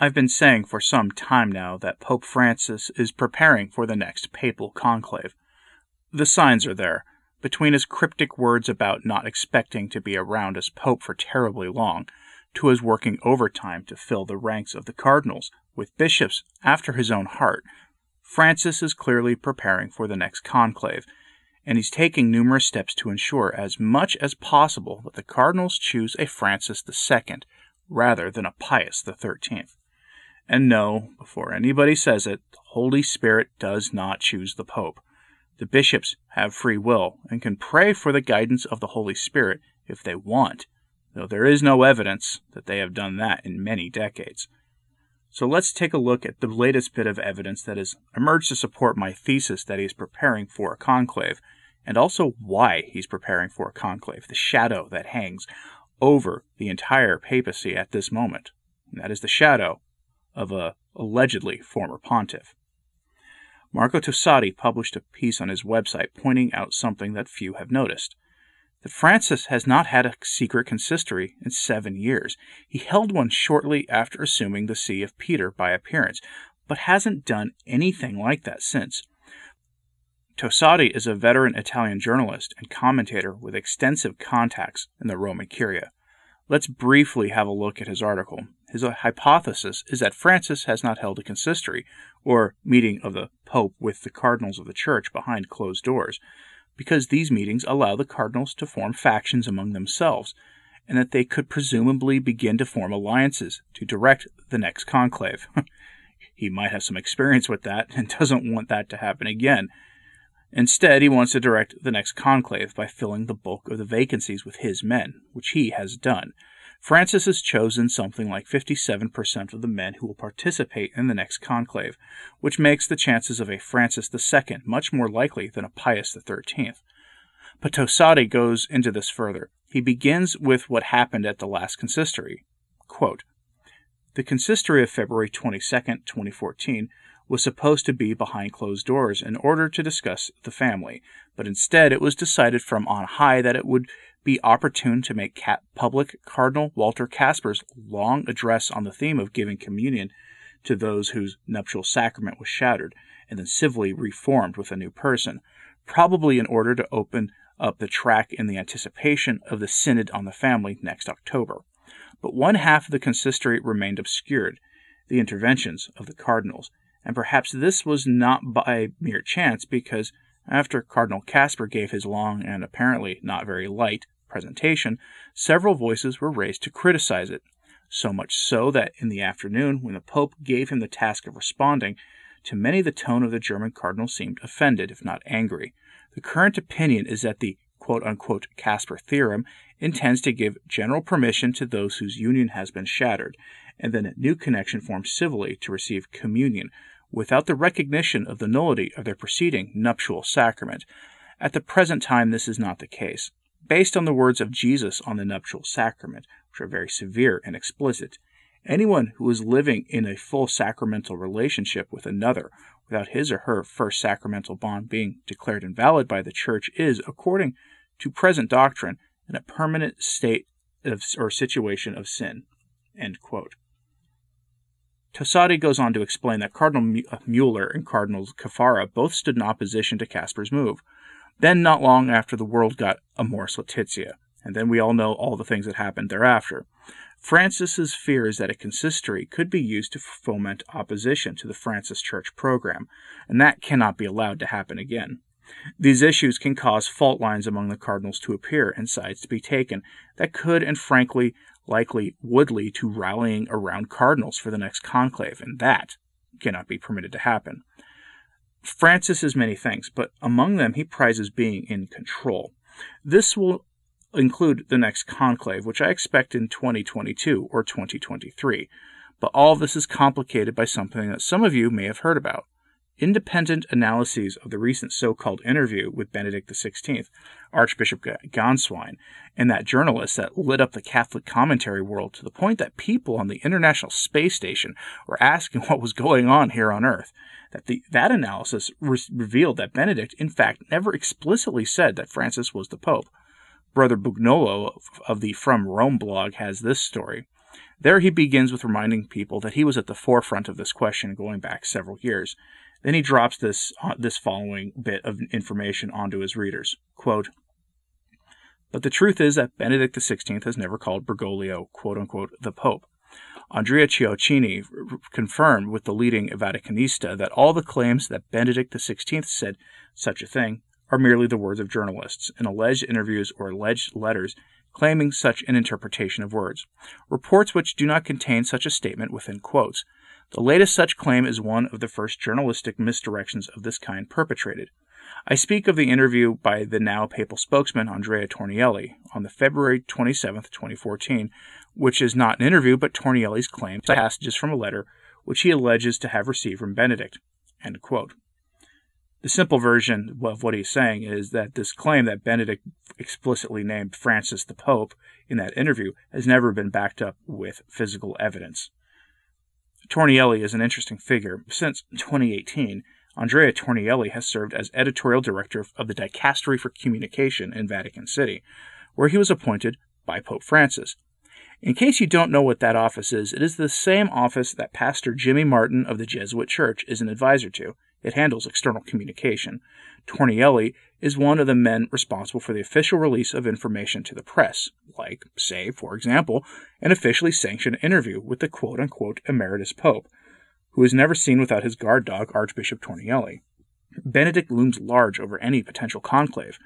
I've been saying for some time now that Pope Francis is preparing for the next papal conclave. The signs are there. Between his cryptic words about not expecting to be around as Pope for terribly long, to his working overtime to fill the ranks of the cardinals with bishops after his own heart, Francis is clearly preparing for the next conclave, and he's taking numerous steps to ensure as much as possible that the cardinals choose a Francis II rather than a Pius XIII. And no, before anybody says it, the Holy Spirit does not choose the Pope. The bishops have free will and can pray for the guidance of the Holy Spirit if they want, though there is no evidence that they have done that in many decades. So let's take a look at the latest bit of evidence that has emerged to support my thesis that he is preparing for a conclave, and also why he's preparing for a conclave, the shadow that hangs over the entire papacy at this moment. And that is the shadow of a allegedly former pontiff. Marco Tosatti published a piece on his website pointing out something that few have noticed. That Francis has not had a secret consistory in seven years. He held one shortly after assuming the See of Peter by appearance, but hasn't done anything like that since. Tosatti is a veteran Italian journalist and commentator with extensive contacts in the Roman Curia. Let's briefly have a look at his article. His hypothesis is that Francis has not held a consistory, or meeting of the Pope with the cardinals of the Church behind closed doors, because these meetings allow the cardinals to form factions among themselves, and that they could presumably begin to form alliances to direct the next conclave. he might have some experience with that and doesn't want that to happen again. Instead, he wants to direct the next conclave by filling the bulk of the vacancies with his men, which he has done. Francis has chosen something like 57% of the men who will participate in the next conclave, which makes the chances of a Francis II much more likely than a Pius XIII. But Tosatti goes into this further. He begins with what happened at the last consistory. Quote, the consistory of February 22, 2014, was supposed to be behind closed doors in order to discuss the family, but instead it was decided from on high that it would be opportune to make public Cardinal Walter Kasper's long address on the theme of giving communion to those whose nuptial sacrament was shattered and then civilly reformed with a new person, probably in order to open up the track in the anticipation of the Synod on the Family next October. But one half of the consistory remained obscured the interventions of the cardinals, and perhaps this was not by mere chance, because after Cardinal Kasper gave his long and apparently not very light presentation, several voices were raised to criticize it, so much so that in the afternoon, when the Pope gave him the task of responding, to many the tone of the German cardinal seemed offended, if not angry. The current opinion is that the Kasper theorem intends to give general permission to those whose union has been shattered, and then a new connection formed civilly to receive communion, without the recognition of the nullity of their preceding nuptial sacrament. At the present time, this is not the case based on the words of Jesus on the nuptial sacrament, which are very severe and explicit. Anyone who is living in a full sacramental relationship with another without his or her first sacramental bond being declared invalid by the Church is, according to present doctrine, in a permanent state of, or situation of sin. Tosatti goes on to explain that Cardinal uh, Mueller and Cardinal Caffarra both stood in opposition to Kasper's move, then, not long after, the world got Amoris Laetitia, and then we all know all the things that happened thereafter. Francis's fear is that a consistory could be used to foment opposition to the Francis Church program, and that cannot be allowed to happen again. These issues can cause fault lines among the cardinals to appear and sides to be taken that could and frankly likely would lead to rallying around cardinals for the next conclave, and that cannot be permitted to happen. Francis is many things, but among them he prizes being in control. This will include the next conclave, which I expect in 2022 or 2023. But all this is complicated by something that some of you may have heard about. Independent analyses of the recent so called interview with Benedict XVI, Archbishop Gänswein, and that journalist that lit up the Catholic commentary world to the point that people on the International Space Station were asking what was going on here on Earth that the, that analysis re- revealed that Benedict, in fact, never explicitly said that Francis was the Pope. Brother Bugnolo of the From Rome blog has this story. There he begins with reminding people that he was at the forefront of this question going back several years. Then he drops this uh, this following bit of information onto his readers. Quote, but the truth is that Benedict XVI has never called Bergoglio, quote unquote, the Pope. Andrea Ciocchini confirmed with the leading Vaticanista that all the claims that Benedict XVI said such a thing are merely the words of journalists in alleged interviews or alleged letters claiming such an interpretation of words, reports which do not contain such a statement within quotes. The latest such claim is one of the first journalistic misdirections of this kind perpetrated. I speak of the interview by the now papal spokesman Andrea Tornielli on the February 27, 2014, which is not an interview but Tornielli's claim to passages from a letter which he alleges to have received from Benedict. The simple version of what he's saying is that this claim that Benedict explicitly named Francis the Pope in that interview has never been backed up with physical evidence. Tornielli is an interesting figure. Since 2018, Andrea Tornielli has served as editorial director of the Dicastery for Communication in Vatican City, where he was appointed by Pope Francis. In case you don't know what that office is, it is the same office that Pastor Jimmy Martin of the Jesuit Church is an advisor to. It handles external communication. Tornielli is one of the men responsible for the official release of information to the press, like, say, for example, an officially sanctioned interview with the quote unquote emeritus pope, who is never seen without his guard dog, Archbishop Tornielli. Benedict looms large over any potential conclave,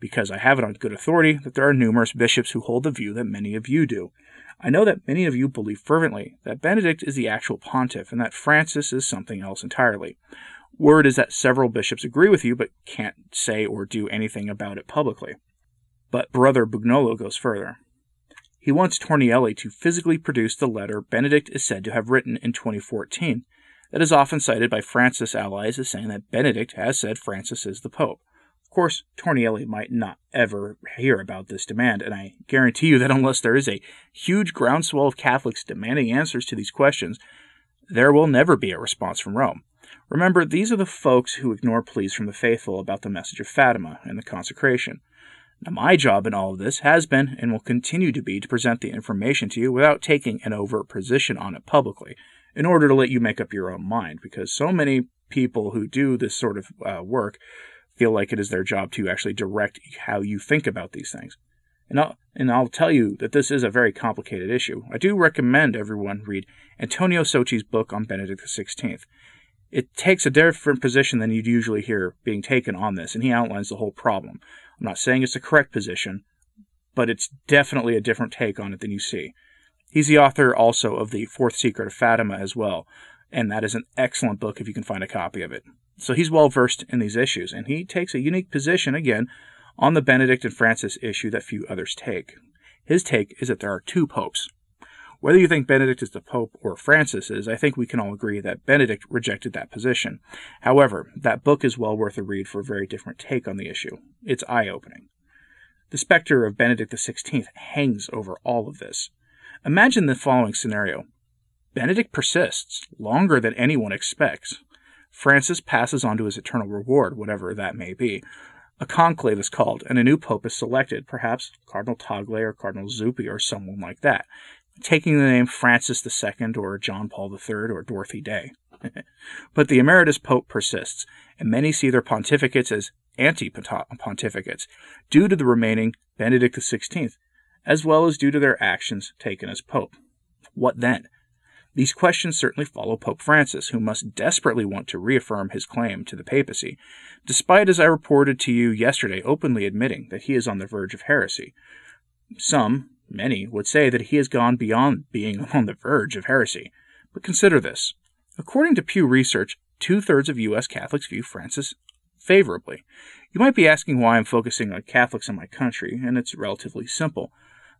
because I have it on good authority that there are numerous bishops who hold the view that many of you do. I know that many of you believe fervently that Benedict is the actual pontiff and that Francis is something else entirely. Word is that several bishops agree with you but can't say or do anything about it publicly. But Brother Bugnolo goes further. He wants Tornielli to physically produce the letter Benedict is said to have written in 2014 that is often cited by Francis allies as saying that Benedict has said Francis is the Pope. Of course, Tornielli might not ever hear about this demand, and I guarantee you that unless there is a huge groundswell of Catholics demanding answers to these questions, there will never be a response from Rome. Remember, these are the folks who ignore pleas from the faithful about the message of Fatima and the consecration. Now, my job in all of this has been and will continue to be to present the information to you without taking an overt position on it publicly, in order to let you make up your own mind, because so many people who do this sort of uh, work feel like it is their job to actually direct how you think about these things. And I'll, and I'll tell you that this is a very complicated issue. I do recommend everyone read Antonio Socci's book on Benedict XVI it takes a different position than you'd usually hear being taken on this, and he outlines the whole problem. I'm not saying it's the correct position, but it's definitely a different take on it than you see. He's the author also of The Fourth Secret of Fatima as well, and that is an excellent book if you can find a copy of it. So he's well versed in these issues, and he takes a unique position, again, on the Benedict and Francis issue that few others take. His take is that there are two popes, whether you think Benedict is the Pope or Francis is, I think we can all agree that Benedict rejected that position. However, that book is well worth a read for a very different take on the issue. It's eye opening. The specter of Benedict XVI hangs over all of this. Imagine the following scenario Benedict persists longer than anyone expects. Francis passes on to his eternal reward, whatever that may be. A conclave is called, and a new pope is selected, perhaps Cardinal Tagle or Cardinal Zuppi or someone like that taking the name Francis II or John Paul III or Dorothy Day. but the emeritus pope persists, and many see their pontificates as anti pontificates due to the remaining Benedict XVI, as well as due to their actions taken as pope. What then? These questions certainly follow Pope Francis, who must desperately want to reaffirm his claim to the papacy, despite, as I reported to you yesterday, openly admitting that he is on the verge of heresy. Some, Many would say that he has gone beyond being on the verge of heresy. But consider this. According to Pew Research, two thirds of U.S. Catholics view Francis favorably. You might be asking why I'm focusing on Catholics in my country, and it's relatively simple.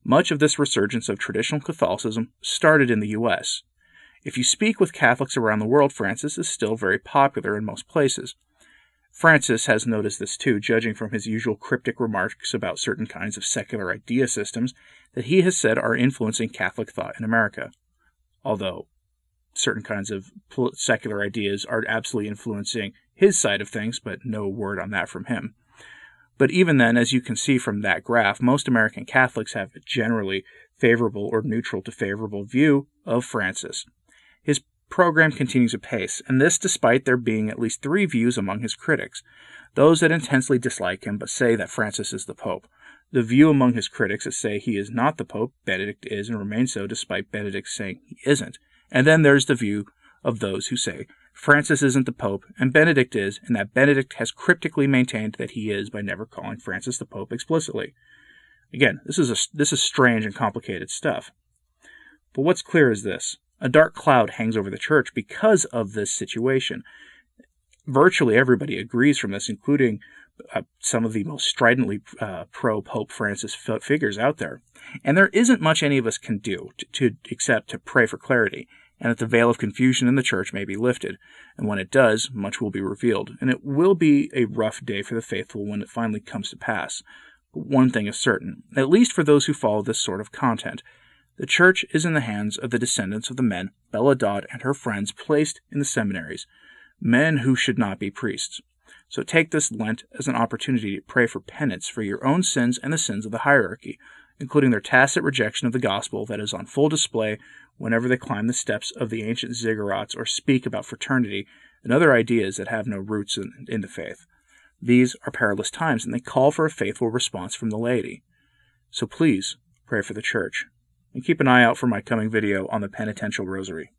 Much of this resurgence of traditional Catholicism started in the U.S. If you speak with Catholics around the world, Francis is still very popular in most places. Francis has noticed this too, judging from his usual cryptic remarks about certain kinds of secular idea systems that he has said are influencing Catholic thought in America. Although certain kinds of secular ideas are absolutely influencing his side of things, but no word on that from him. But even then, as you can see from that graph, most American Catholics have a generally favorable or neutral to favorable view of Francis. His program continues apace, and this despite there being at least three views among his critics those that intensely dislike him but say that Francis is the Pope, the view among his critics that say he is not the Pope, Benedict is, and remains so despite Benedict saying he isn't, and then there's the view of those who say Francis isn't the Pope, and Benedict is, and that Benedict has cryptically maintained that he is by never calling Francis the Pope explicitly. Again, this is, a, this is strange and complicated stuff. But what's clear is this a dark cloud hangs over the church because of this situation. Virtually everybody agrees from this, including uh, some of the most stridently uh, pro Pope Francis f- figures out there. And there isn't much any of us can do to, to, except to pray for clarity, and that the veil of confusion in the church may be lifted. And when it does, much will be revealed. And it will be a rough day for the faithful when it finally comes to pass. But one thing is certain, at least for those who follow this sort of content. The church is in the hands of the descendants of the men Bella Dodd and her friends placed in the seminaries, men who should not be priests. So take this Lent as an opportunity to pray for penance for your own sins and the sins of the hierarchy, including their tacit rejection of the gospel that is on full display whenever they climb the steps of the ancient ziggurats or speak about fraternity and other ideas that have no roots in, in the faith. These are perilous times, and they call for a faithful response from the laity. So please pray for the church and keep an eye out for my coming video on the penitential rosary.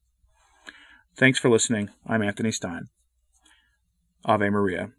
Thanks for listening. I'm Anthony Stine. Ave Maria.